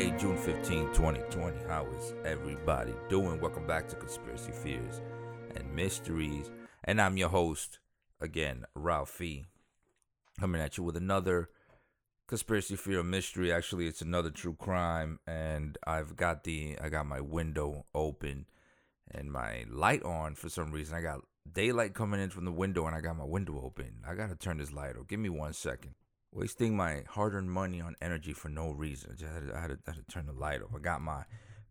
Monday, June 15, 2020. How is everybody doing? Welcome back to Conspiracy Fears and Mysteries. And I'm your host, again, Ralphie, coming at you with another conspiracy fear or mystery. Actually, it's another true crime, and I've got the I got my window open and my light on for some reason. I got daylight coming in from the window, and I got my window open. I gotta turn this light on. Give me one second wasting my hard-earned money on energy for no reason. I, just had to, I, had to, had to turn the light off. I got my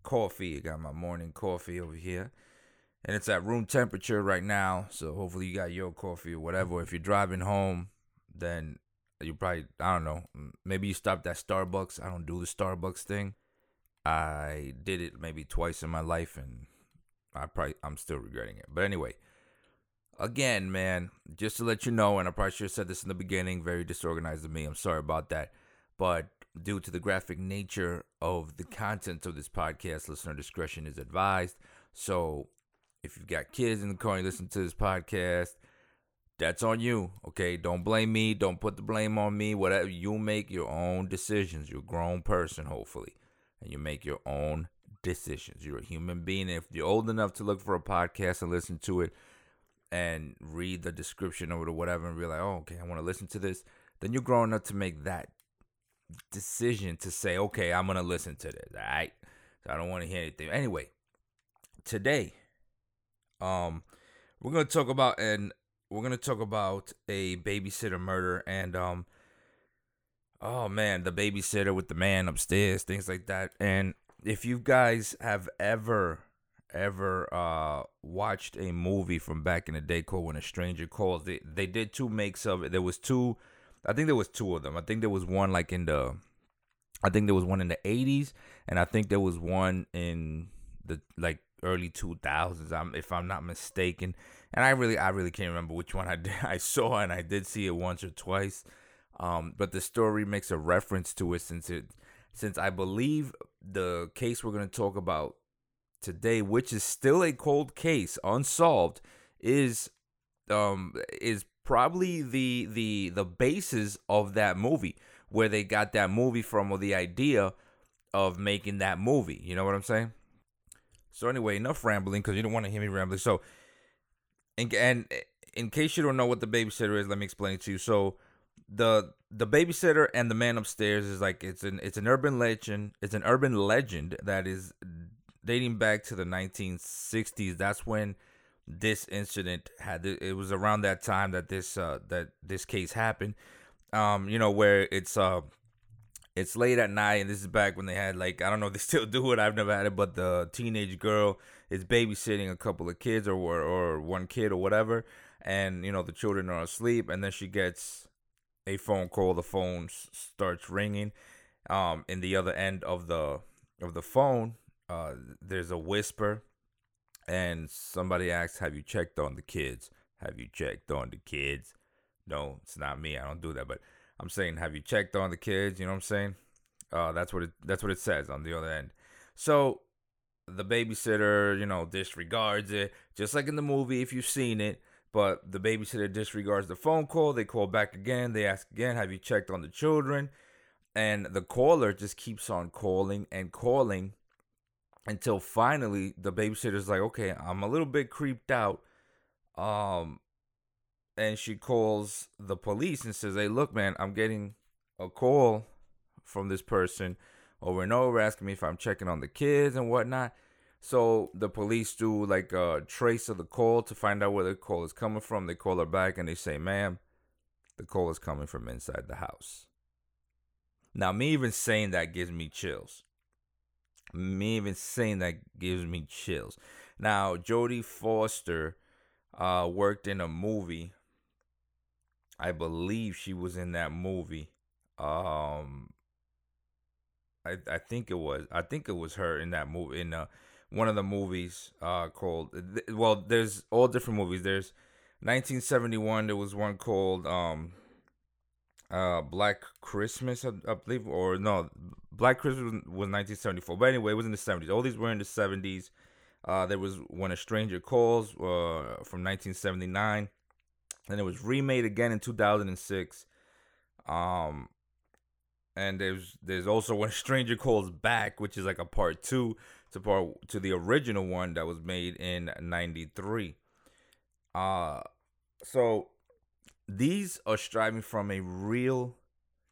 coffee. I got my morning coffee over here, and it's at room temperature right now. So hopefully you got your coffee or whatever. If you're driving home, then you probably I don't know. Maybe you stopped at Starbucks. I don't do the Starbucks thing. I did it maybe twice in my life, and I probably I'm still regretting it. But anyway again, man, just to let you know, and I probably should have said this in the beginning, very disorganized of me. I'm sorry about that. But due to the graphic nature of the content of this podcast, listener discretion is advised. So if you've got kids in the car and you listen to this podcast, that's on you. Okay. Don't blame me. Don't put the blame on me. Whatever. You make your own decisions. You're a grown person, hopefully. And you make your own decisions. You're a human being. If you're old enough to look for a podcast and listen to it, and read the description or whatever and be like, oh, okay, I want to listen to this, then you're growing up to make that decision to say, okay, I'm going to listen to this. All right. So I don't want to hear anything. Anyway, today, um, we're going to talk about, and we're going to talk about a babysitter murder and, um, oh man, the babysitter with the man upstairs, things like that. And if you guys have ever ever uh, watched a movie from back in the day called When a Stranger Calls. They they did two makes of it. There was two, I think there was two of them. I think there was one like in the, I think there was one in the '80s, and I think there was one in the like early 2000s. I'm if I'm not mistaken. And I really I really can't remember which one I did, I saw, and I did see it once or twice. Um, but the story makes a reference to it since it since I believe the case we're going to talk about today, which is still a cold case, unsolved, is um is probably the the the basis of that movie where they got that movie from or the idea of making that movie. You know what I'm saying? So anyway, enough rambling because you don't want to hear me rambling. So, and, and in case you don't know what the babysitter is, let me explain it to you. So, the the babysitter and the man upstairs is like it's an it's an urban legend. It's an urban legend that is dating back to the 1960s. That's when this incident had. It was around that time that this uh, that this case happened. Um, you know where it's uh it's late at night and this is back when they had like I don't know if they still do it. I've never had it, but the teenage girl is babysitting a couple of kids or or, or one kid or whatever, and you know the children are asleep, and then she gets a phone call. The phone starts ringing. Um, in the other end of the of the phone uh, there's a whisper, and somebody asks, "Have you checked on the kids? Have you checked on the kids?" No, it's not me. I don't do that, but I'm saying, "Have you checked on the kids?" You know what I'm saying? Uh, that's what it that's what it says on the other end. So the babysitter, you know, disregards it, just like in the movie if you've seen it. But the babysitter disregards the phone call. They call back again. They ask again, "Have you checked on the children?" And the caller just keeps on calling and calling until finally the babysitter's like, okay, I'm a little bit creeped out. Um, and she calls the police and says, hey, look, man, I'm getting a call from this person over and over asking me if I'm checking on the kids and whatnot. So the police do like a trace of the call to find out where the call is coming from. They call her back and they say, ma'am, the call is coming from inside the house. Now, me even saying that gives me chills. Me even saying that gives me chills. Now, Jodie Foster uh, worked in a movie. I believe she was in that movie. Um, I I think it was. I think it was her in that movie in uh, one of the movies uh, called. Well, there's all different movies. There's 1971. There was one called um, uh, Black Christmas, I, I, believe, or no, Black Christmas was 1974. But anyway, it was in the 70s. All these were in the 70s. Uh, there was When a Stranger Calls uh, from 1979. And it was remade again in 2006. Um, and there's there's also when a stranger calls back, which is like a part two to part to the original one that was made in '93. Uh so these are striving from a real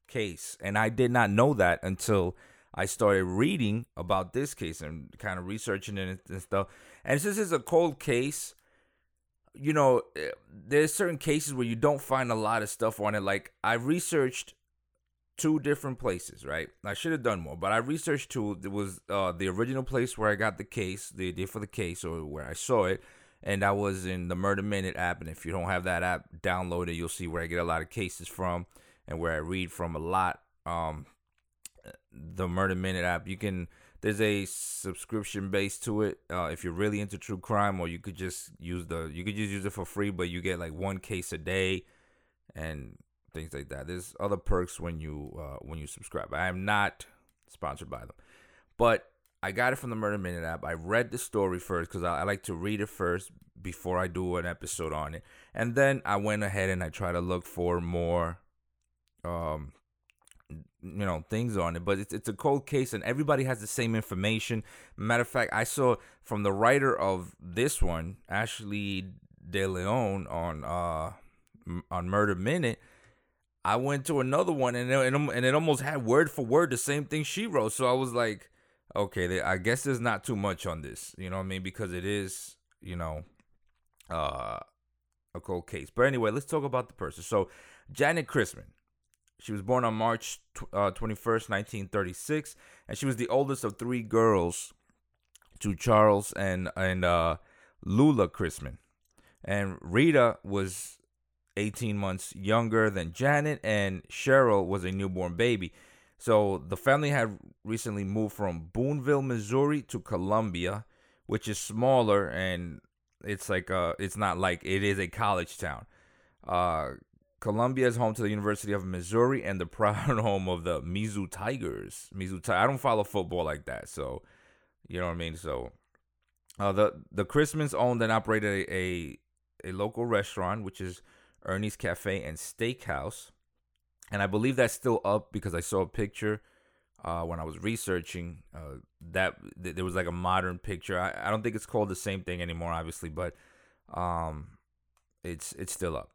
case, and I did not know that until I started reading about this case and kind of researching it and stuff. And since it's a cold case, you know, eh, there's certain cases where you don't find a lot of stuff on it. Like I researched two different places, right? I should have done more, but I researched two. It was uh, the original place where I got the case, the idea for the case, or where I saw it, and that was in the Murder Minute app. And if you don't have that app, download it. You'll see where I get a lot of cases from and where I read from a lot. Um, the Murder Minute app, you can. There's a subscription base to it. Uh, if you're really into true crime, or you could just use the, you could just use it for free, but you get like one case a day, and things like that. There's other perks when you uh, when you subscribe. I am not sponsored by them, but I got it from the Murder Minute app. I read the story first because I, I, like to read it first before I do an episode on it, and then I went ahead and I try to look for more, um, you know, things on it. But it's it's a cold case, and everybody has the same information. Matter of fact, I saw from the writer of this one, Ashley De Leon, on uh on Murder Minute I went to another one and it, and it almost had word for word the same thing she wrote. So I was like, okay, I guess there's not too much on this, you know what I mean? Because it is, you know, uh, a cold case. But anyway, let's talk about the person. So Janet Christman. she was born on March uh, 21st, 1936, and she was the oldest of three girls to Charles and and uh, Lula Christman. And Rita was 18 months younger than Janet, and Cheryl was a newborn baby. So the family had recently moved from Boonville, Missouri to Columbia, which is smaller and it's like uh it's not like it is a college town. Uh Columbia is home to the University of Missouri and the proud home of the Mizzou Tigers. Mizzou I don't follow football like that, so you know what I mean. So uh, the the Christmans owned and operated a, a, a local restaurant, which is Ernie's Cafe and Steakhouse. And I believe that's still up because I saw a picture uh, when I was researching uh, that th- there was like a modern picture. I, I don't think it's called the same thing anymore, obviously, but um, it's it's still up.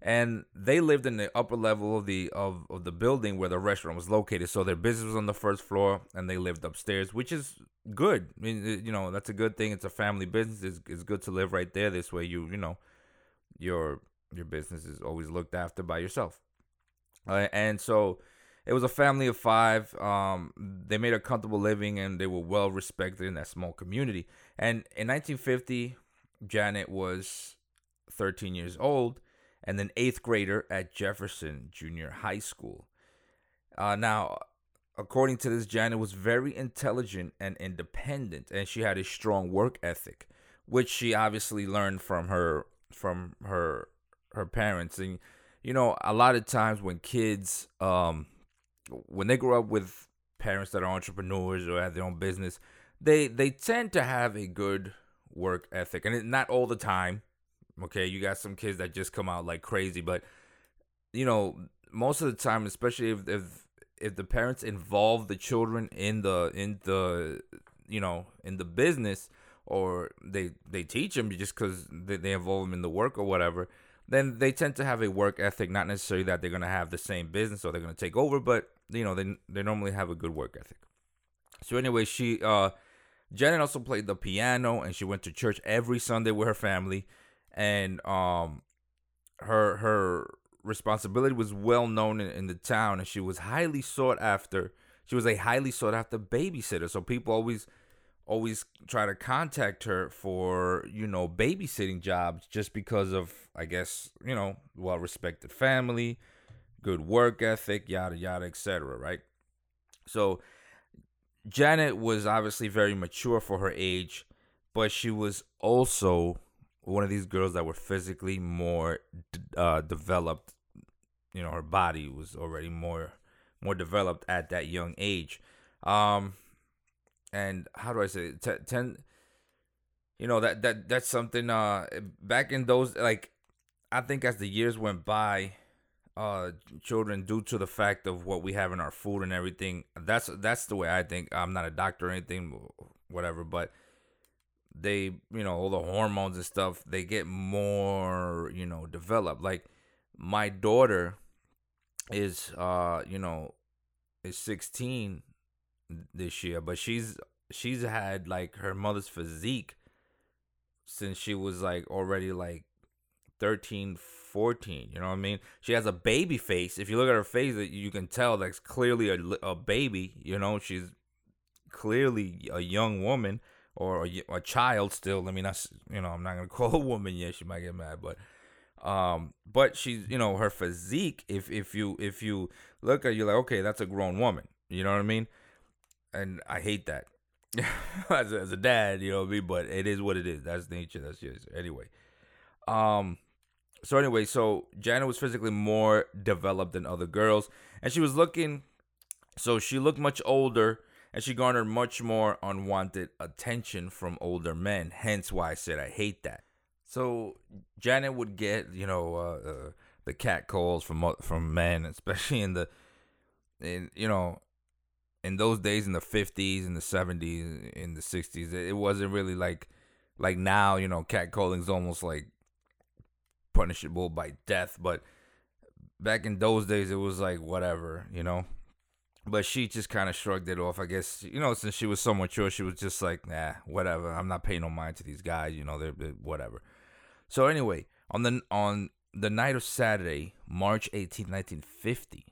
And they lived in the upper level of the of, of the building where the restaurant was located. So their business was on the first floor, and they lived upstairs, which is good. I mean, you know, that's a good thing. It's a family business. It's, it's good to live right there. This way, you you know, you're your business is always looked after by yourself. Uh, and so it was a family of five. Um, they made a comfortable living and they were well respected in that small community. And in 1950, Janet was 13 years old and an eighth grader at Jefferson Junior High School. Uh, now, according to this, Janet was very intelligent and independent, and she had a strong work ethic, which she obviously learned from her from her her parents and you know a lot of times when kids um when they grow up with parents that are entrepreneurs or have their own business they they tend to have a good work ethic and it, not all the time okay? You got some kids that just come out like crazy but you know most of the time especially if if if the parents involve the children in the in the you know in the business or they they teach them just because they, they involve them in the work or whatever then they tend to have a work ethic. Not necessarily that they're going to have the same business or they're going to take over, but you know they they normally have a good work ethic. So anyway, she uh, Janet also played the piano and she went to church every Sunday with her family, and um, her her responsibility was well known in, in the town, and she was highly sought after. She was a highly sought after babysitter, so people always always try to contact her for you know babysitting jobs just because of I guess you know well respected family, good work ethic, yada yada, etc. Right. So Janet was obviously very mature for her age, but she was also one of these girls that were physically more uh, developed. You know, her body was already more more developed at that young age. Um, and how do I say it? T- ten you know that that that's something uh back in those like I think as the years went by uh children due to the fact of what we have in our food and everything. That's that's the way I think. I'm not a doctor or anything, whatever, but they you know all the hormones and stuff they get more you know developed. Like my daughter is uh you know is 16 this year, but she's she's had like her mother's physique since she was like already like 13 14 you know what i mean? She has a baby face. If you look at her face you can tell that's clearly a, a baby you know? She's clearly a young woman or a, a child still. I mean that's you know i'm not gonna call a woman yet. She might get mad but um but she's you know her physique if if you if you look at you like okay that's a grown woman. You know what i mean and i hate that as, a, as a dad you know what i mean but it is what it is that's nature that's just anyway um so anyway, so Janet was physically more developed than other girls, and she was looking. So she looked much older, and she garnered much more unwanted attention from older men. Hence, why I said I hate that. So Janet would get, you know, uh, uh, the cat calls from from men, especially in the, in you know, in those days in the fifties, in the seventies, in the sixties. It wasn't really like, like now, you know, cat calling is almost like punishable by death. But back in those days, it was like whatever, you know. But she just kind of shrugged it off. I guess you know, since she was so mature, she was just like, nah, whatever. I'm not paying no mind to these guys. You know, they're, they're whatever. So anyway, on the on the night of Saturday, March 18, 1950,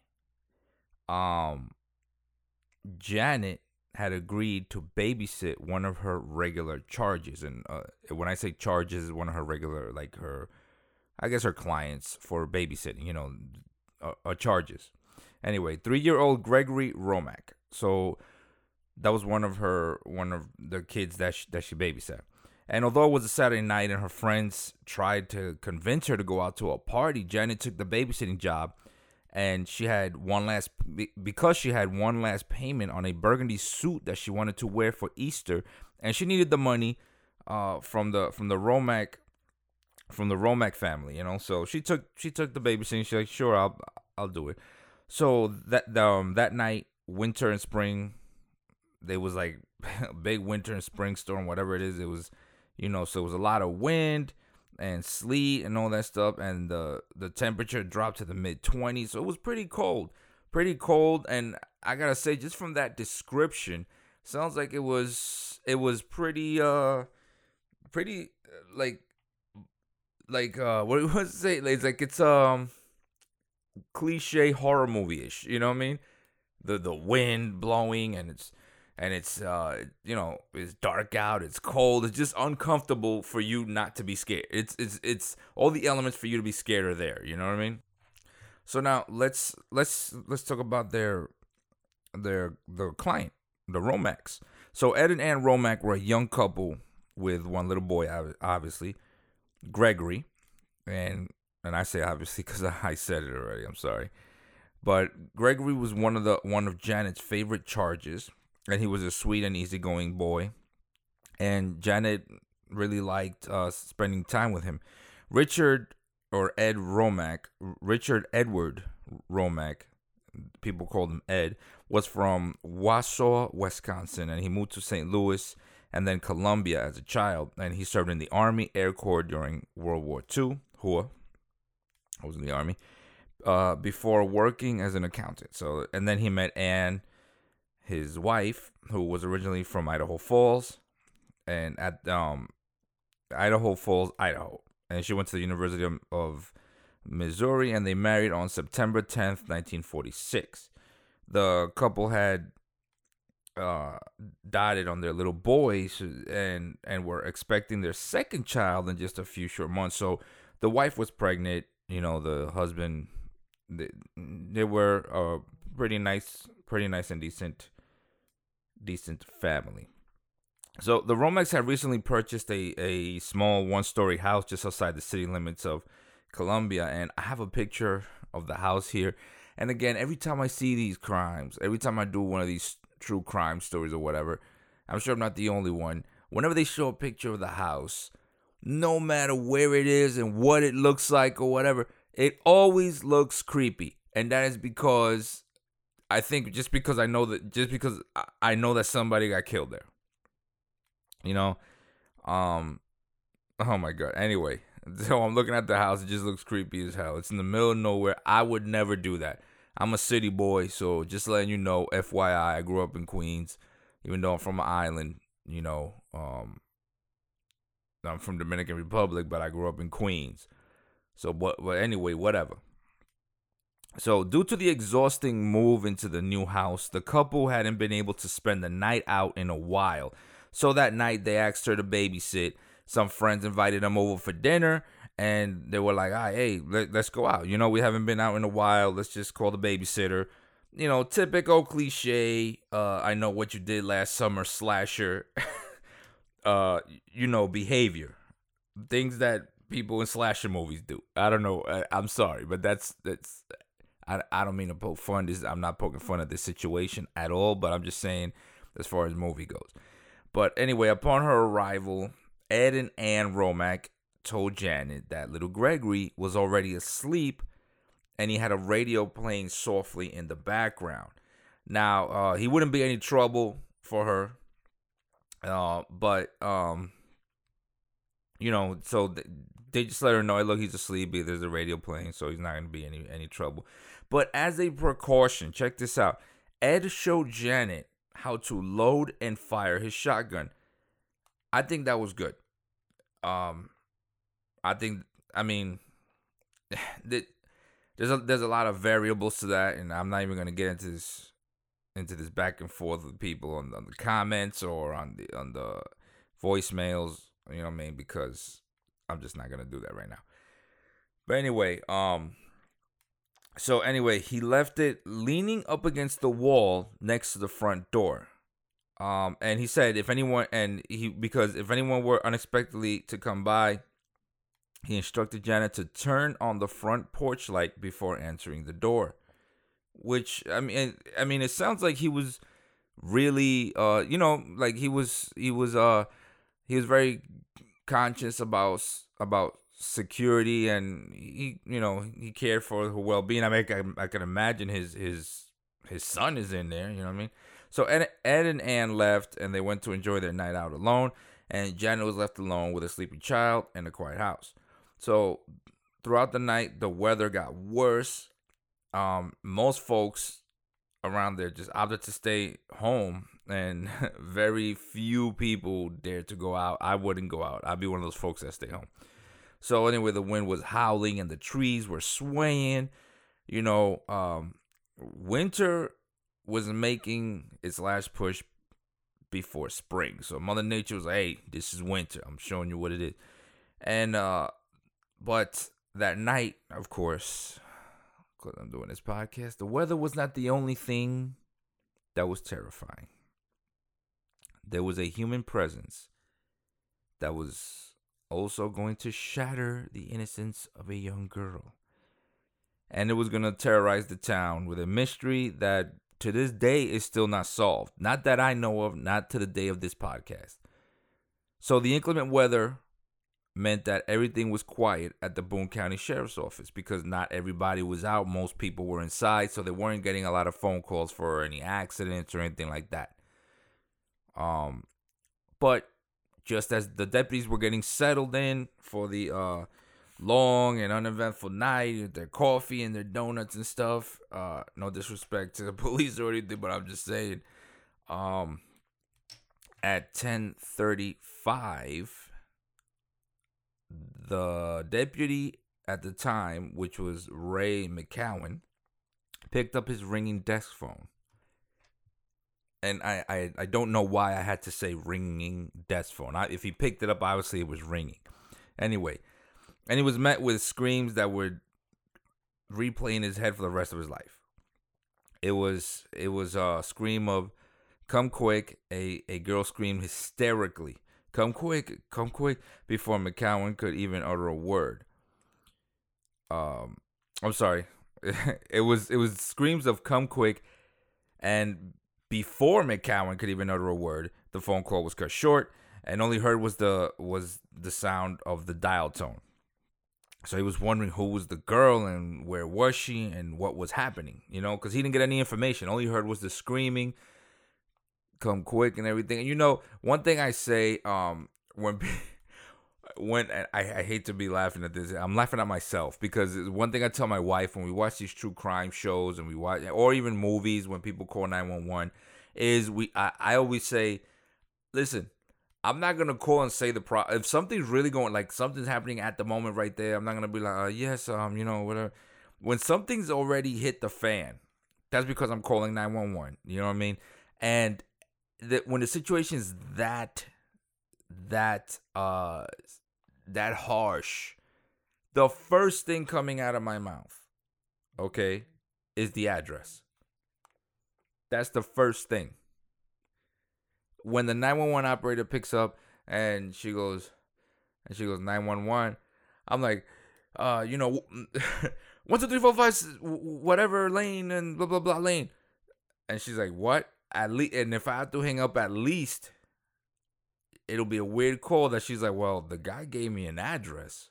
um, Janet had agreed to babysit one of her regular charges, and uh, when I say charges, one of her regular like her I guess her clients for babysitting, you know, uh, uh, charges. Anyway, three-year-old Gregory Romack. So that was one of her one of the kids that she, that she babysat. And although it was a Saturday night and her friends tried to convince her to go out to a party, Janet took the babysitting job and she had one last because she had one last payment on a burgundy suit that she wanted to wear for Easter and she needed the money uh, from the from the Romack from the Romack family, you know. So she took she took the babysitting. She's like, sure, I'll I'll do it. So that um that night, winter and spring, there was like big winter and spring storm, whatever it is. It was, you know, so it was a lot of wind and sleet and all that stuff, and the the temperature dropped to the mid twenties. So it was pretty cold, pretty cold. And I gotta say, just from that description, sounds like it was it was pretty uh pretty like like uh what it say? It's like it's um cliche horror movie ish. You know what I mean? The the wind blowing and it's and it's uh you know it's dark out it's cold it's just uncomfortable for you not to be scared. It's it's it's all the elements for you to be scared are there you know what i mean? So now let's let's let's talk about their their the client the romacks so ed and ann romack were a young couple with one little boy obviously Gregory, and and I say obviously because I said it already. I'm sorry, but Gregory was one of the one of Janet's favorite charges, and he was a sweet and easygoing boy, and Janet really liked uh, spending time with him. Richard or Ed Romack, Richard Edward Romack, people called him Ed, was from Wausau, Wisconsin, and he moved to St. Louis and then Columbia as a child. And he served in the Army Air Corps during World War II. Hua, I was in the Army. Uh, before working as an accountant. So, and then he met Anne, his wife, who was originally from Idaho Falls, and at um, Idaho Falls, Idaho, and she went to the University of, of Missouri, and they married on September tenth, nineteen forty six. The couple had uh, dotted on their little boys and and were expecting their second child in just a few short months. So the wife was pregnant. You know, the husband they, they were a pretty nice, pretty nice and decent, decent family. So the Romacks had recently purchased a, a small one story house just outside the city limits of Columbia, and I have a picture of the house here. And again, every time I see these crimes, every time I do one of these true crime stories or whatever, I'm sure I'm not the only one. Whenever they show a picture of the house, no matter where it is and what it looks like or whatever, it always looks creepy, and that is because I think just because I know that just because I know that somebody got killed there. You know, um, oh my god. Anyway, so I'm looking at the house. It just looks creepy as hell. It's in the middle of nowhere. I would never do that. I'm a city boy, so just letting you know, FYI, I grew up in Queens, even though I'm from an island. You know, um, I'm from Dominican Republic, but I grew up in Queens. So, but, but anyway, whatever. So, due to the exhausting move into the new house, the couple hadn't been able to spend the night out in a while. So that night, they asked her to babysit. Some friends invited them over for dinner, and they were like, ah, "Hey, let, us go out. You know, we haven't been out in a while. Let's just call the babysitter." You know, typical cliche. Uh, I know what you did last summer, slasher. uh, you know, behavior, things that people in slasher movies do. I don't know. I, I'm sorry, but that's that's. I, I don't mean to poke fun. This I'm not poking fun at this situation at all. But I'm just saying, as far as movie goes. But anyway, upon her arrival, Ed and Ann Romack told Janet that little Gregory was already asleep and he had a radio playing softly in the background. Now, uh, he wouldn't be any trouble for her, uh, but, um, you know, so th- they just let her know, look, he's asleep. There's a radio playing, so he's not going to be any, any trouble. But as a precaution, check this out Ed showed Janet how to load and fire his shotgun. I think that was good. Um, I think I mean, there's a there's a lot of variables to that, and I'm not even gonna get into this into this back and forth with people on, on the comments or on the on the voicemails. You know what I mean? Because I'm just not gonna do that right now. But anyway, um, so anyway, he left it leaning up against the wall next to the front door. Um, and he said if anyone and he because if anyone were unexpectedly to come by, he instructed Janet to turn on the front porch light before entering the door. Which I mean, I mean, it sounds like he was really, uh, you know, like he was, he was, uh, he was very conscious about about security and he, you know, he cared for her well being. I mean, I, I can imagine his his his son is in there. You know what I mean? So Ed, Ed and Ann left, and they went to enjoy their night out alone. And Janet was left alone with a sleeping child in a quiet house. So throughout the night, the weather got worse. Um, most folks around there just opted to stay home, and very few people dared to go out. I wouldn't go out. I'd be one of those folks that stay home. So anyway, the wind was howling and the trees were swaying. You know, um, winter was making its last push before spring. So Mother Nature was like, "Hey, this is winter. I'm showing you what it is." And uh, but that night, of course, because I'm doing this podcast, the weather was not the only thing that was terrifying. There was a human presence that was also going to shatter the innocence of a young girl. And it was going to terrorize the town with a mystery that to this day is still not solved. Not that I know of, not to the day of this podcast. So the inclement weather meant that everything was quiet at the Boone County Sheriff's Office because not everybody was out. Most people were inside, so they weren't getting a lot of phone calls for any accidents or anything like that. Um, but just as the deputies were getting settled in for the uh, long and uneventful night with their coffee and their donuts and stuff, uh, no disrespect to the police or anything, but I'm just saying, um, at 10:35 the deputy at the time, which was Ray McCowan, picked up his ringing desk phone. And I, I, I don't know why I had to say ringing desk phone. I, if he picked it up, obviously it was ringing. Anyway, and he was met with screams that would replay in his head for the rest of his life. It was it was a scream of "Come quick!" A a girl screamed hysterically Come quick, come quick, before McCowan could even utter a word. Um, I'm sorry. it was it was screams of come quick, and before McCowan could even utter a word, the phone call was cut short, and only heard was the was the sound of the dial tone. So he was wondering who was the girl and where was she and what was happening, you know, because he didn't get any information. All he heard was the screaming, come quick and everything. And you know, one thing I say, um, when when I, I hate to be laughing at this, I'm laughing at myself because one thing I tell my wife when we watch these true crime shows and we watch or even movies when people call 911 is we I, I always say, listen, I'm not gonna call and say the pro. If something's really going, like something's happening at the moment right there, I'm not gonna be like, uh, yes, um, you know, whatever. When something's already hit the fan, that's because I'm calling 911. You know what I mean? And that when the situation is that that uh that harsh, the first thing coming out of my mouth, okay, is the address. That's the first thing when the 911 operator picks up and she goes, and she goes 911, I'm like, uh, you know, one two three four five whatever lane and blah blah blah lane, and she's like, what? At least, and if I have to hang up, at least it'll be a weird call that she's like, well, the guy gave me an address.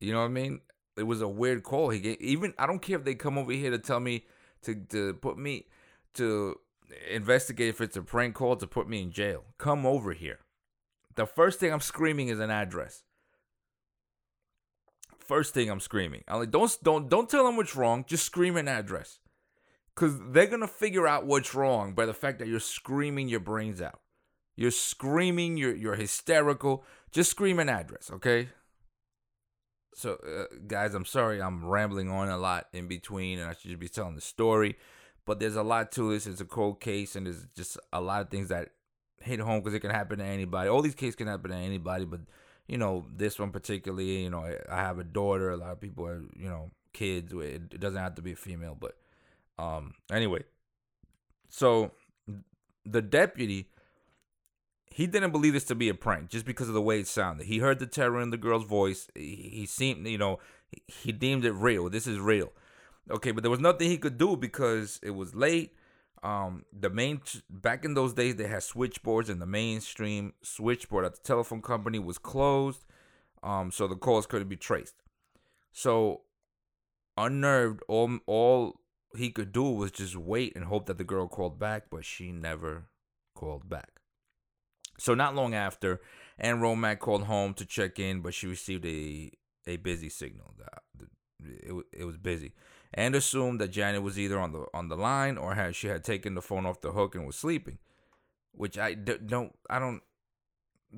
You know what I mean? It was a weird call. He gave even I don't care if they come over here to tell me to to put me to investigate if it's a prank call to put me in jail. Come over here. The first thing I'm screaming is an address. First thing I'm screaming. I'm like, don't don't don't tell them what's wrong. Just scream an address, because they're gonna figure out what's wrong by the fact that you're screaming your brains out. You're screaming. You're you're hysterical. Just scream an address, okay? So, uh, guys, I'm sorry I'm rambling on a lot in between, and I should just be telling the story but there's a lot to this. It's a cold case, and there's just a lot of things that hit home because it can happen to anybody. All these cases can happen to anybody, but you know this one particularly. You know, I have a daughter. A lot of people are you know kids. It doesn't have to be a female, but um, anyway. So the deputy he didn't believe this to be a prank just because of the way it sounded. He heard the terror in the girl's voice. He, seemed, you know, he deemed it real. This is real. Okay, but there was nothing he could do because it was late. Um, the main back in those days they had switchboards, and the mainstream switchboard at the telephone company was closed. Um, so the calls couldn't be traced. So, unnerved, all all he could do was just wait and hope that the girl called back, but she never called back. So not long after, Ann Romack called home to check in, but she received a a busy signal. It, it was busy and assumed that Janet was either on the on the line or had she had taken the phone off the hook and was sleeping, which I don't I don't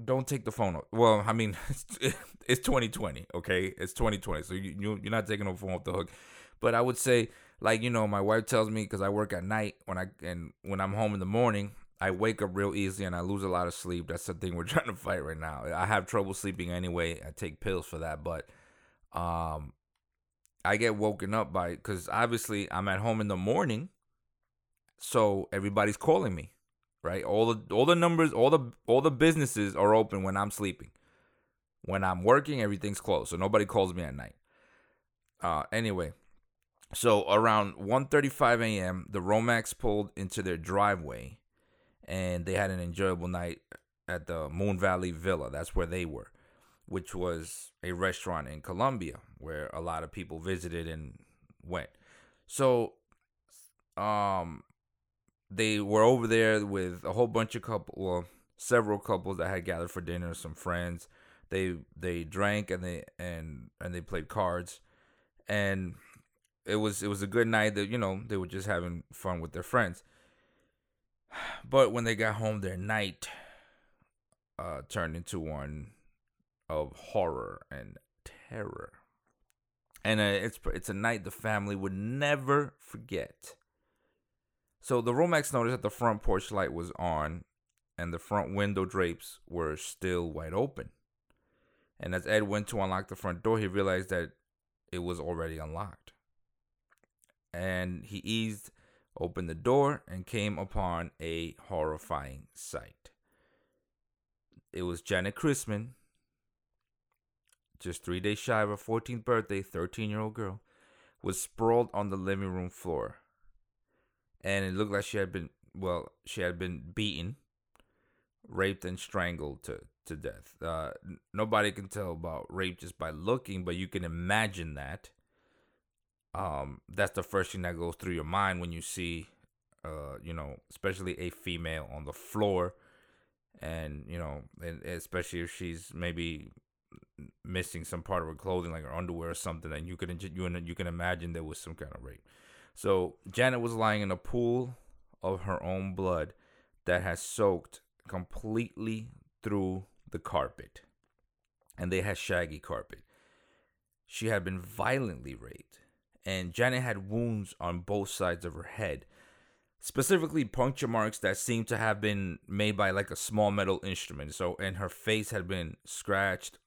don't take the phone off. Well, I mean it's, it's 2020, okay? It's 2020, so you, you you're not taking the phone off the hook. But I would say like you know my wife tells me because I work at night when I and when I'm home in the morning. I wake up real easy and I lose a lot of sleep. That's the thing we're trying to fight right now. I have trouble sleeping anyway. I take pills for that, but um I get woken up by because obviously I'm at home in the morning, so everybody's calling me, right? All the all the numbers, all the all the businesses are open when I'm sleeping. When I'm working, everything's closed, so nobody calls me at night. Uh, anyway, so around 1:35 a.m., the Romacks pulled into their driveway, and they had an enjoyable night at the Moon Valley Villa. That's where they were which was a restaurant in Columbia where a lot of people visited and went. So, um, they were over there with a whole bunch of couple, well, several couples that had gathered for dinner, some friends. They they drank and they and and they played cards, and it was it was a good night. That you know they were just having fun with their friends. But when they got home, their night uh, turned into one of horror and terror. And uh, it's it's a night the family would never forget. So the Romacks noticed that the front porch light was on and the front window drapes were still wide open. And as Ed went to unlock the front door, he realized that it was already unlocked. And he eased open the door and came upon a horrifying sight. It was Janet Christman, just three days shy of her 14th birthday, 13 year old girl, was sprawled on the living room floor. And it looked like she had been, well, she had been beaten, raped, and strangled to, to death. Uh, nobody can tell about rape just by looking, but you can imagine that. Um, that's the first thing that goes through your mind when you see, uh, you know, especially a female on the floor, and you know, and especially if she's maybe missing some part of her clothing, like her underwear or something, and you can you you can imagine there was some kind of rape. So Janet was lying in a pool of her own blood that has soaked completely through the carpet, and they had shaggy carpet. She had been violently raped, and Janet had wounds on both sides of her head, specifically puncture marks that seemed to have been made by like a small metal instrument. So, and her face had been scratched,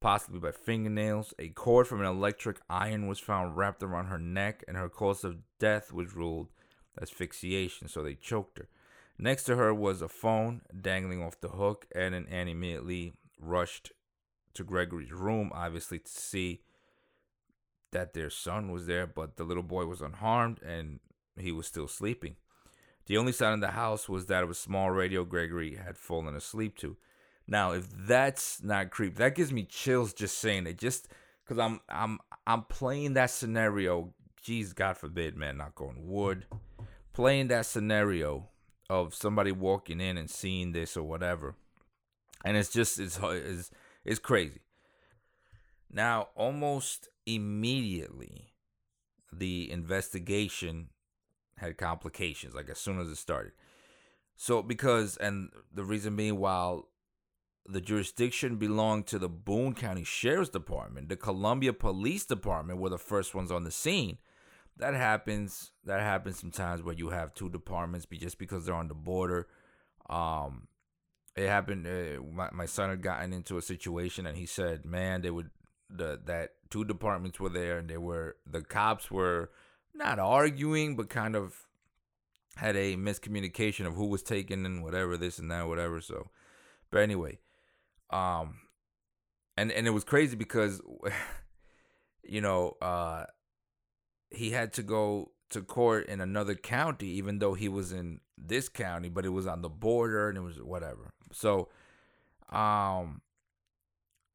possibly by fingernails. A cord from an electric iron was found wrapped around her neck, and her cause of death was ruled asphyxiation, so they choked her. Next to her was a phone dangling off the hook, and an Annie immediately rushed to Gregory's room, obviously to see that their son was there, but the little boy was unharmed and he was still sleeping. The only sound in the house was that of a small radio Gregory had fallen asleep to. Now, if that's not creep, that gives me chills just saying it. Just because I'm I'm I'm playing that scenario. Jeez, God forbid, man, not going wood. Playing that scenario of somebody walking in and seeing this or whatever, and it's just it's it's it's crazy. Now, almost immediately, the investigation had complications. Like as soon as it started. So because and the reason being, while the jurisdiction belonged to the Boone County Sheriff's Department. The Columbia Police Department were the first ones on the scene. That happens. That happens sometimes where you have two departments, be just because they're on the border. Um, it happened. Uh, my my son had gotten into a situation, and he said, "Man, they would the that two departments were there, and they were the cops were not arguing, but kind of had a miscommunication of who was taken and whatever this and that, whatever." So, but anyway, um, and and it was crazy because, you know, uh, he had to go to court in another county, even though he was in this county, but it was on the border and it was whatever. So, um,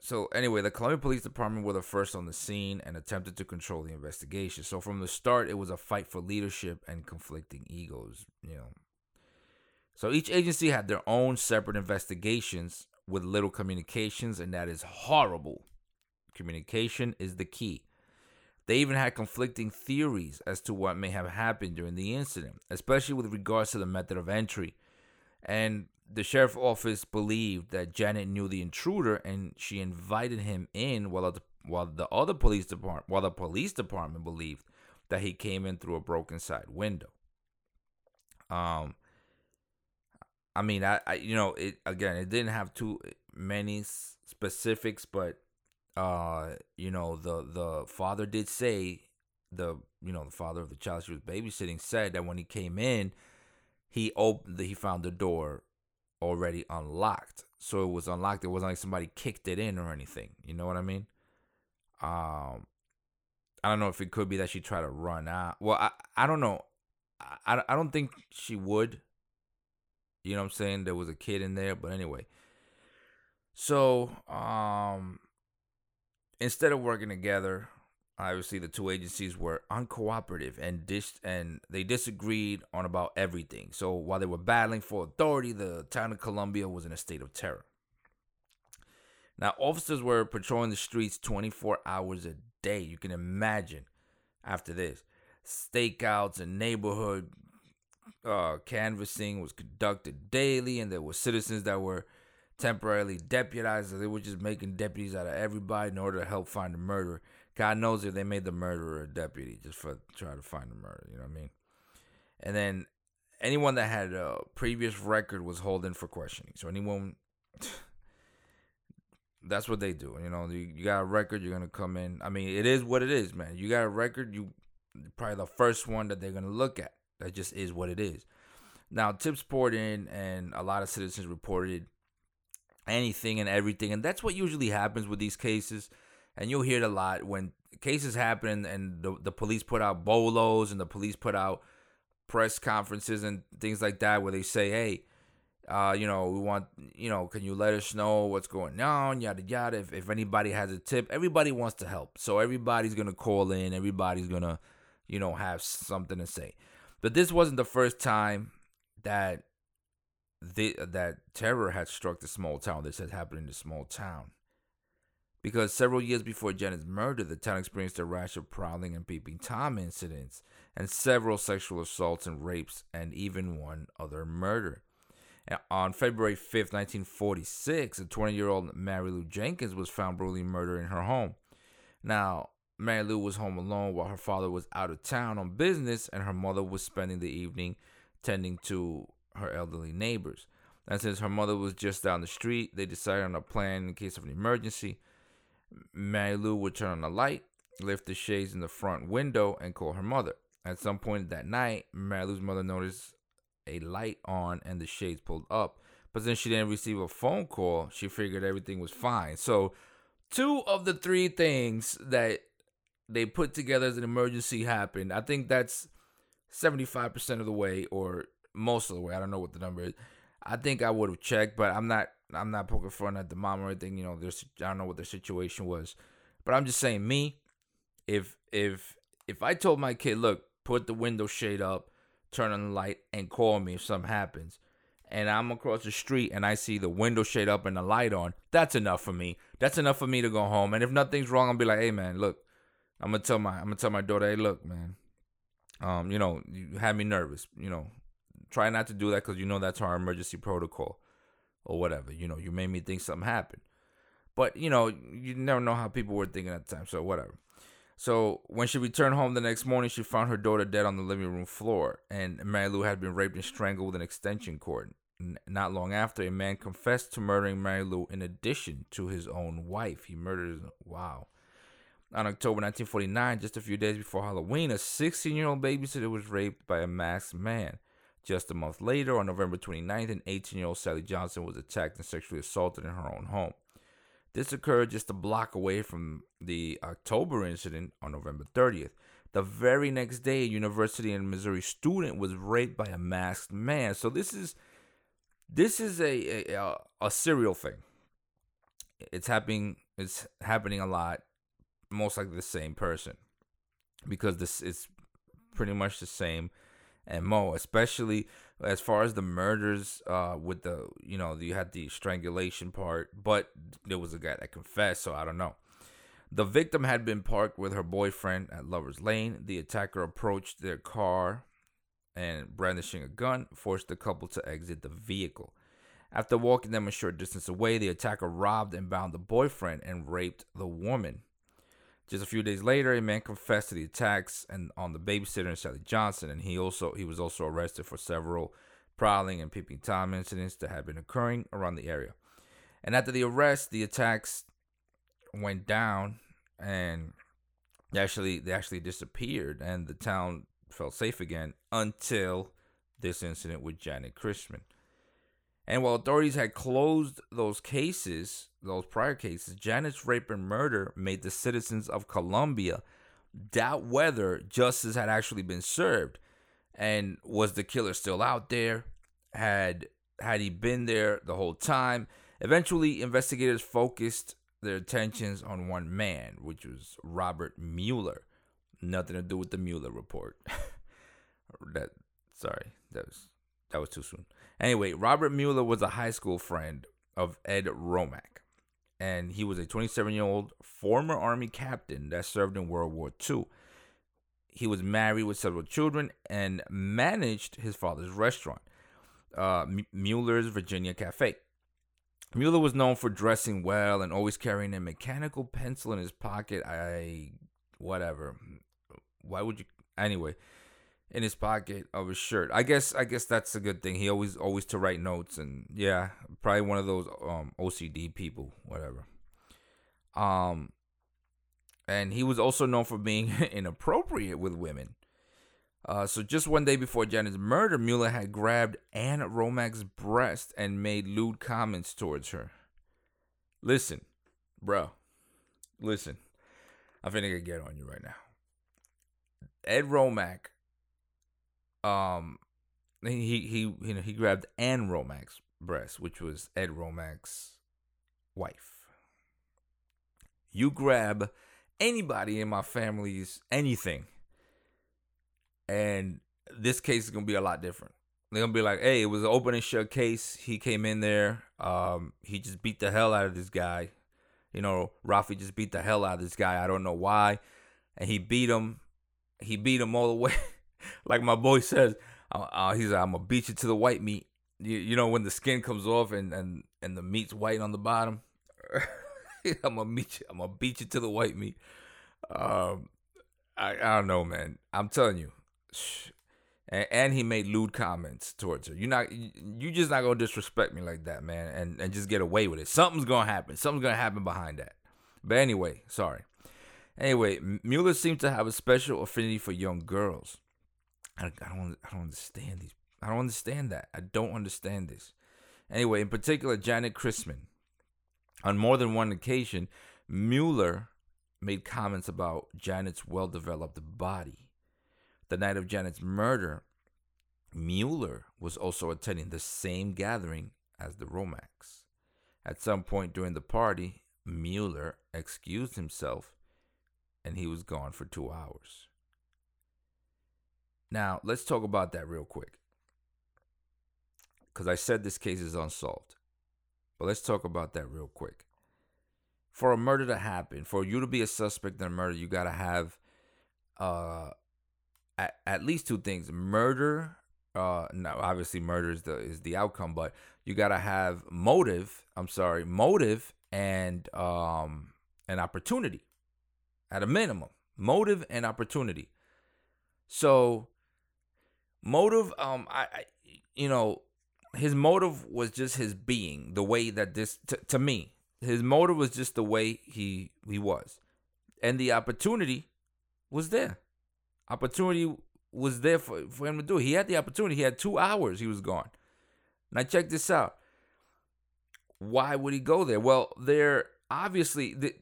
so anyway, the Columbia Police Department were the first on the scene and attempted to control the investigation. So from the start, it was a fight for leadership and conflicting egos. You know, so each agency had their own separate investigations with little communications, and that is horrible. Communication is the key. They even had conflicting theories as to what may have happened during the incident, especially with regards to the method of entry. And the sheriff's office believed that Janet knew the intruder and she invited him in while the, while the other police department while the police department believed that he came in through a broken side window. Um I mean, I, I you know, it again, it didn't have too many specifics, but uh, you know, the the father did say the you know the father of the child she was babysitting said that when he came in, he opened he found the door already unlocked, so it was unlocked. It wasn't like somebody kicked it in or anything. You know what I mean? Um, I don't know if it could be that she tried to run out. Well, I I don't know. I I don't think she would you know what I'm saying? There was a kid in there, but anyway. So, um instead of working together, obviously the two agencies were uncooperative and dis- and they disagreed on about everything. So while they were battling for authority, the town of Columbia was in a state of terror. Now, officers were patrolling the streets 24 hours a day. You can imagine after this. Stakeouts and neighborhood uh, canvassing was conducted daily, and there were citizens that were temporarily deputized. They were just making deputies out of everybody in order to help find the murderer. God knows if they made the murderer a deputy just for trying to find the murder. You know what I mean? And then anyone that had a previous record was holding for questioning. So anyone, that's what they do. You know, you, you got a record, you're gonna come in. I mean, it is what it is, man. You got a record, you probably the first one that they're gonna look at. That just is what it is. Now, tips poured in, and a lot of citizens reported anything and everything, and that's what usually happens with these cases. And you'll hear it a lot when cases happen, and the the police put out bolos, and the police put out press conferences and things like that, where they say, "Hey, Uh, you know, we want, you know, can you let us know what's going on? Yada yada. If, if anybody has a tip, everybody wants to help. So everybody's gonna call in. Everybody's gonna, you know, have something to say. But this wasn't the first time that the that terror had struck the small town. This had happened in the small town. Because several years before Janet's murder, the town experienced a rash of prowling and peeping Tom incidents, and several sexual assaults and rapes, and even one other murder. On February 5th, 1946, a 20 year old Mary Lou Jenkins was found brutally murdered in her home. Now, Mary Lou was home alone while her father was out of town on business, and her mother was spending the evening tending to her elderly neighbors. And since her mother was just down the street, they decided on a plan in case of an emergency. Mary Lou would turn on the light, lift the shades in the front window, and call her mother. At some point that night, Mary Lou's mother noticed a light on and the shades pulled up. But since she didn't receive a phone call, she figured everything was fine. So, two of the three things that they put together as an emergency happened. I think that's 75% of the way or most of the way. I don't know what the number is. I think I would have checked, but I'm not I'm not poking fun at the mom or anything, you know, there's I don't know what the situation was. But I'm just saying me, if if if I told my kid, look, put the window shade up, turn on the light, and call me if something happens. And I'm across the street and I see the window shade up and the light on. That's enough for me. That's enough for me to go home. And if nothing's wrong, I'll be like, hey man, look, I'm gonna tell my I'm gonna tell my daughter, hey, look, man, um, you know, you had me nervous. You know, try not to do that because you know that's our emergency protocol or whatever. You know, you made me think something happened. But, you know, you never know how people were thinking at the time, so whatever. So when she returned home the next morning, she found her daughter dead on the living room floor, and Mary Lou had been raped and strangled with an extension cord. Not long after, a man confessed to murdering Mary Lou in addition to his own wife. He murdered his, wow. On October 1949, just a few days before Halloween, a 16 year old babysitter was raped by a masked man. Just a month later, on November 29th, an 18 year old Sally Johnson was attacked and sexually assaulted in her own home. This occurred just a block away from the October incident on November 30th. The very next day, a University in Missouri student was raped by a masked man. So this is this is a a, a serial thing. It's happening. It's happening a lot. Most likely the same person, because this is pretty much the same and Mo, especially as far as the murders uh, with the you know you had the strangulation part, but there was a guy that confessed, so I don't know. The victim had been parked with her boyfriend at Lover's Lane. The attacker approached their car and, brandishing a gun, forced the couple to exit the vehicle. After walking them a short distance away, the attacker robbed and bound the boyfriend and raped the woman. Just a few days later, a man confessed to the attacks and on the babysitter and Sally Johnson, and he also he was also arrested for several prowling and peeping tom incidents that had been occurring around the area. And after the arrest, the attacks went down, and they actually they actually disappeared, and the town felt safe again until this incident with Janet Christman. And while authorities had closed those cases, those prior cases, Janet's rape and murder made the citizens of Columbia doubt whether justice had actually been served. And was the killer still out there? Had had he been there the whole time? Eventually, investigators focused their attentions on one man, which was Robert Mueller. Nothing to do with the Mueller report. that sorry, that was that was too soon. Anyway, Robert Mueller was a high school friend of Ed Romack, and he was a 27 year old former Army captain that served in World War II. He was married with several children and managed his father's restaurant, uh, Mueller's Virginia Cafe. Mueller was known for dressing well and always carrying a mechanical pencil in his pocket. I, whatever. Why would you? Anyway, in his pocket of his shirt. I guess I guess that's a good thing. He always always to write notes and yeah, probably one of those um OCD people, whatever. Um and he was also known for being inappropriate with women. Uh, so just one day before Janet's murder, Mueller had grabbed Anne Romack's breast and made lewd comments towards her. Listen, bro. Listen. I'm finna get on you right now. Ed Romack um he he you know he grabbed Anne Romack's breast, which was Ed Romack's wife. You grab anybody in my family's anything, and this case is gonna be a lot different. They're gonna be like, "Hey, it was an open and shut case. He came in there. Um, he just beat the hell out of this guy. You know, Rafi just beat the hell out of this guy. I don't know why, and he beat him. He beat him all the way. Like my boy says, uh, he's like, I'm gonna beat you to the white meat. You, you know when the skin comes off and and and the meat's white on the bottom. I'm gonna meet you. I'm gonna beat you to the white meat. Um, I I don't know, man. I'm telling you. And, and he made lewd comments towards her. You're not, you just not gonna disrespect me like that, man, and and just get away with it. Something's gonna happen. Something's gonna happen behind that. But anyway, sorry. Anyway, Mueller seems to have a special affinity for young girls. I, I don't I don't understand these. I don't understand that. I don't understand this. Anyway, in particular, Janet Christman. On more than one occasion, Mueller made comments about Janet's well developed body. The night of Janet's murder, Mueller was also attending the same gathering as the Romacks. At some point during the party, Mueller excused himself and he was gone for two hours. Now, let's talk about that real quick. Because I said this case is unsolved. But let's talk about that real quick. For a murder to happen, for you to be a suspect in a murder, you got to have uh, at, at least two things murder. Uh, now, obviously, murder is the, is the outcome, but you got to have motive. I'm sorry, motive and um, an opportunity at a minimum. Motive and opportunity. So, motive, um, I, I you know, his motive was just his being, the way that this t- to me, his motive was just the way he he was, and the opportunity was there. Opportunity was there for, for him to do. He had the opportunity. He had two hours. He was gone. Now check this out. Why would he go there? Well, there obviously the,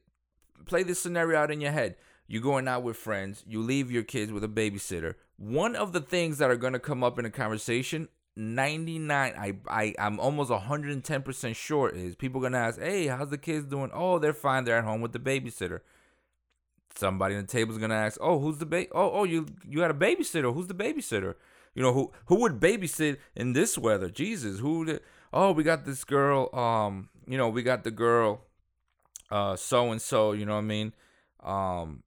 play this scenario out in your head. You're going out with friends. You leave your kids with a babysitter. One of the things that are going to come up in a conversation 99 I, I i'm almost 110% sure is people gonna ask hey how's the kids doing? Oh they're fine they're at home with the babysitter. Somebody on the table is gonna ask oh who's the baby oh oh you you had a babysitter. Who's the babysitter? You know who who would babysit in this weather? Jesus who did oh we got this girl um you know we got the girl uh so and so you know what i mean? Um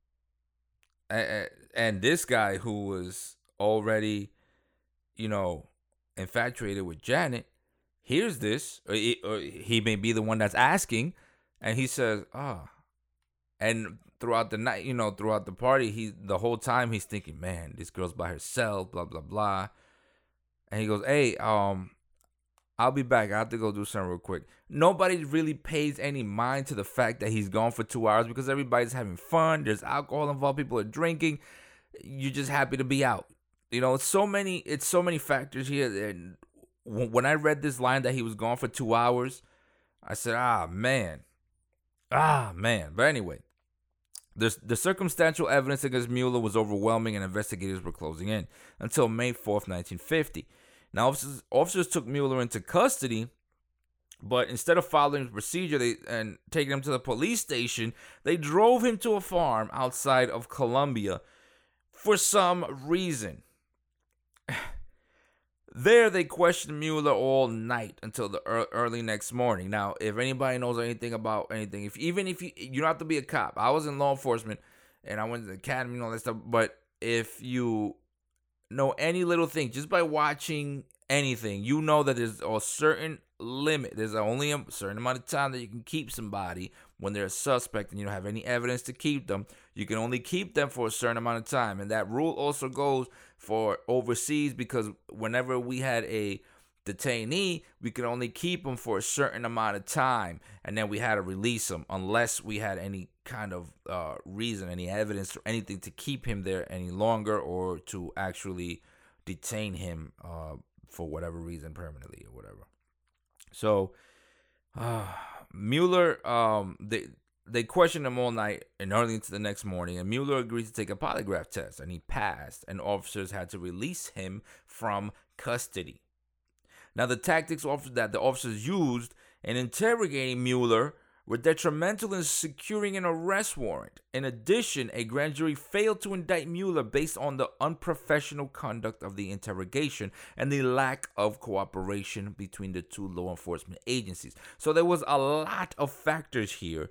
and this guy who was already you know infatuated with Janet hears this, or he, or he may be the one that's asking, and he says, "Ah." Oh. And throughout the night, you know, throughout the party, he the whole time he's thinking, "Man, this girl's by herself." Blah blah blah. And he goes, "Hey, um, I'll be back. I have to go do something real quick." Nobody really pays any mind to the fact that he's gone for two hours because everybody's having fun. There's alcohol involved. People are drinking. You're just happy to be out. You know, it's so many it's so many factors here. And when I read this line that he was gone for two hours, I said, ah man, ah man. But anyway, the the circumstantial evidence against Mueller was overwhelming, and investigators were closing in until May fourth, nineteen fifty. Now, officers, officers took Mueller into custody, but instead of following the procedure they, and taking him to the police station, they drove him to a farm outside of Columbia for some reason. There, they questioned Mueller all night until the early next morning. Now, if anybody knows anything about anything, if even if you you don't have to be a cop, I was in law enforcement and I went to the academy and all that stuff. But if you know any little thing, just by watching anything, you know that there's a certain limit. There's only a certain amount of time that you can keep somebody when they're a suspect and you don't have any evidence to keep them. You can only keep them for a certain amount of time. And that rule also goes for overseas because whenever we had a detainee, we could only keep him for a certain amount of time and then we had to release him unless we had any kind of uh, reason, any evidence or anything to keep him there any longer or to actually detain him uh, for whatever reason permanently or whatever. So, uh, Mueller, um, they they questioned him all night and early into the next morning, and Mueller agreed to take a polygraph test, and he passed. And officers had to release him from custody. Now, the tactics that the officers used in interrogating Mueller were detrimental in securing an arrest warrant. In addition, a grand jury failed to indict Mueller based on the unprofessional conduct of the interrogation and the lack of cooperation between the two law enforcement agencies. So there was a lot of factors here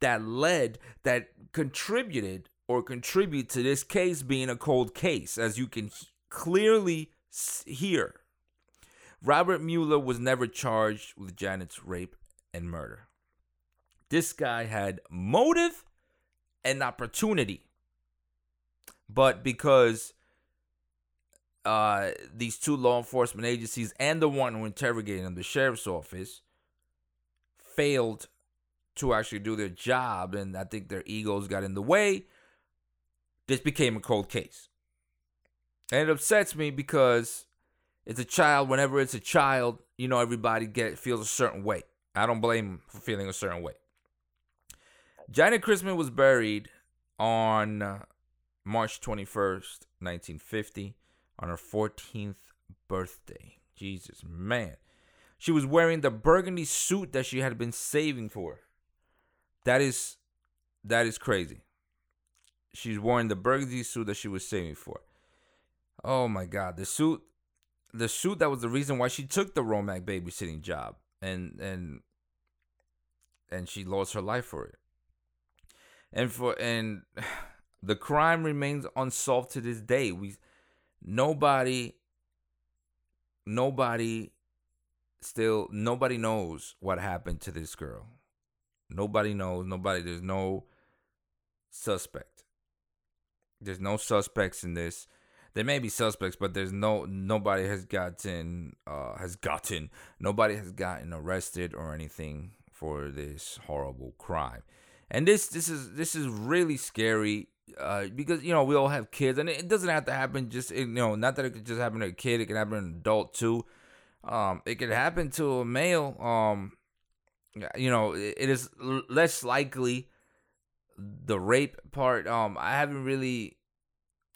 that led that contributed or contribute to this case being a cold case as you can clearly hear. Robert Mueller was never charged with Janet's rape and murder. This guy had motive and opportunity. But because uh, these two law enforcement agencies and the one who interrogated him, the sheriff's office, failed to actually do their job, and I think their egos got in the way. This became a cold case. And it upsets me because it's a child. Whenever it's a child, you know, everybody get feels a certain way. I don't blame him for feeling a certain way. Janet Christman was buried on uh, March 21st, 1950, on her 14th birthday. Jesus, man. She was wearing the burgundy suit that she had been saving for. That is that is crazy. She's wearing the burgundy suit that she was saving for. Oh my god, the suit the suit that was the reason why she took the Romack babysitting job and and and she lost her life for it and for and the crime remains unsolved to this day. We nobody nobody still nobody knows what happened to this girl. Nobody knows. Nobody there's no suspect. There's no suspects in this. There may be suspects, but there's no nobody has gotten uh has gotten nobody has gotten arrested or anything for this horrible crime and this this is this is really scary uh, because you know we all have kids, and it doesn't have to happen just you know not that it could just happen to a kid; it can happen to an adult too. Um, it could happen to a male. Um, you know, it, is less likely the rape part. Um, I haven't really,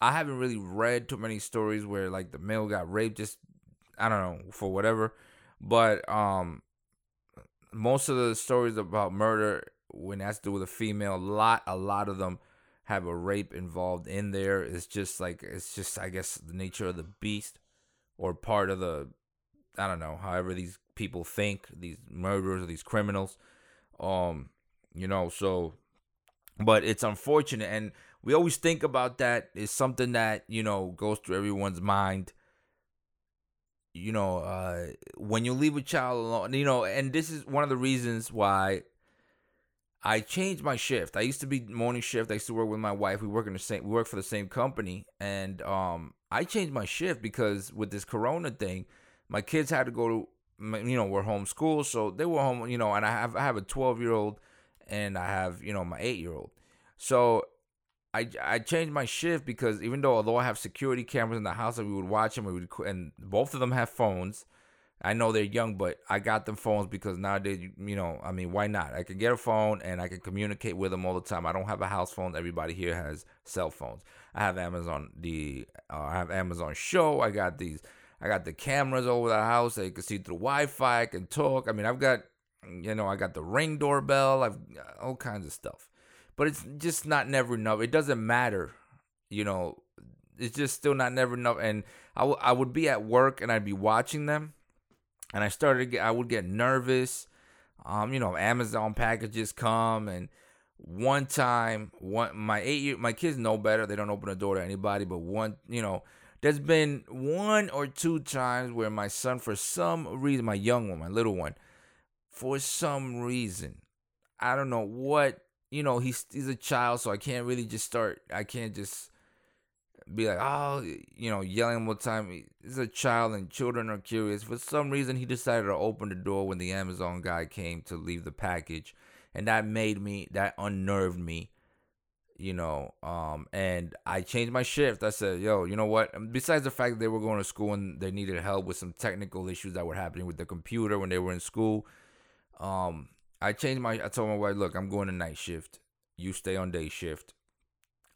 I haven't really read too many stories where like the male got raped. Just I don't know for whatever, but um, most of the stories about murder when that's to do with a female, a lot a lot of them have a rape involved in there. It's just like it's just I guess the nature of the beast or part of the I don't know, however these people think, these murderers or these criminals. Um, you know, so but it's unfortunate and we always think about that is something that, you know, goes through everyone's mind. You know, uh when you leave a child alone, you know, and this is one of the reasons why I changed my shift. I used to be morning shift. I used to work with my wife. We work in the same. We work for the same company, and um, I changed my shift because with this Corona thing, my kids had to go to, you know, we're homeschooled, so they were home, you know, and I have I have a twelve year old, and I have you know my eight year old, so I I changed my shift because even though although I have security cameras in the house and we would watch them, we would and both of them have phones, I know they're young, but I got them phones because nowadays, you know, I mean, why not? I can get a phone and I can communicate with them all the time. I don't have a house phone. Everybody here has cell phones. I have Amazon the uh, I have Amazon Show. I got these. I got the cameras over the house. I can see through Wi-Fi. I can talk. I mean, I've got, you know, I got the Ring doorbell. I've all kinds of stuff, but it's just not never enough. It doesn't matter, you know. It's just still not never enough. And I, w- I would be at work and I'd be watching them and I started get, I would get nervous. Um, you know, Amazon packages come, and one time, one my eight year, my kids know better. They don't open the door to anybody, but one, you know, there's been one or two times where my son, for some reason, my young one, my little one, for some reason, I don't know what, you know, he's he's a child, so I can't really just start. I can't just be like, oh, you know, yelling all the time. He's a child and children are curious. For some reason, he decided to open the door when the Amazon guy came to leave the package. And that made me, that unnerved me, you know. Um, and I changed my shift. I said, yo, you know what? Besides the fact that they were going to school and they needed help with some technical issues that were happening with the computer when they were in school, um, I changed my, I told my wife, look, I'm going to night shift. You stay on day shift.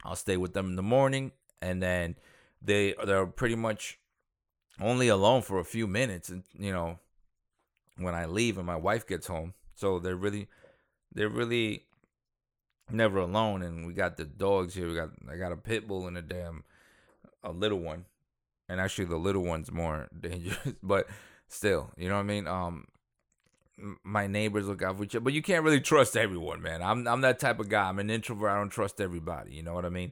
I'll stay with them in the morning and then they they're pretty much only alone for a few minutes, and you know, when I leave and my wife gets home. So they're really, they're really never alone. And we got the dogs here. We got I got a pit bull and a damn a little one, and actually the little one's more dangerous, but still, you know what I mean. Um, my neighbors look out for each other, but you can't really trust everyone, man. I'm I'm that type of guy. I'm an introvert. I don't trust everybody. You know what I mean?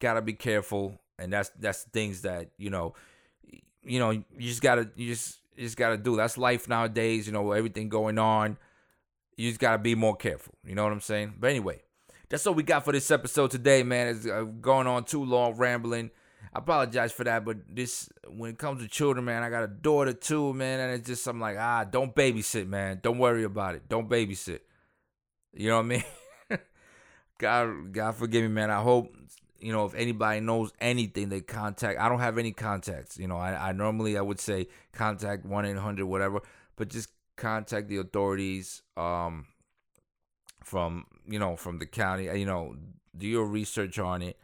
Gotta be careful, and that's that's things that you know, you know, you just gotta you just you just gotta do. That's life nowadays. You know, everything going on. You just gotta be more careful. You know what I'm saying? But anyway, that's all we got for this episode today, man. It's uh, going on too long, rambling. I apologize for that, but this when it comes to children, man, I got a daughter too, man, and it's just I'm like, ah, don't babysit, man. Don't worry about it. Don't babysit. You know what I mean? God, God forgive me, man. I hope you know if anybody knows anything, they contact. I don't have any contacts. You know, I, I normally I would say contact one eight hundred whatever, but just contact the authorities. Um, from you know from the county. You know, do your research on it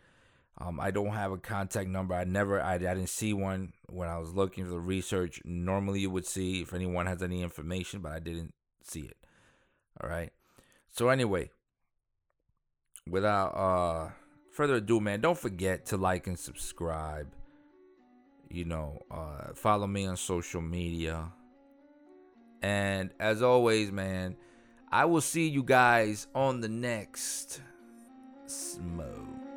um, I don't have a contact number. I never, I, I didn't see one when I was looking for the research. Normally, you would see if anyone has any information, but I didn't see it. All right. So anyway, without uh further ado, man, don't forget to like and subscribe. You know, uh, follow me on social media. And as always, man, I will see you guys on the next smoke.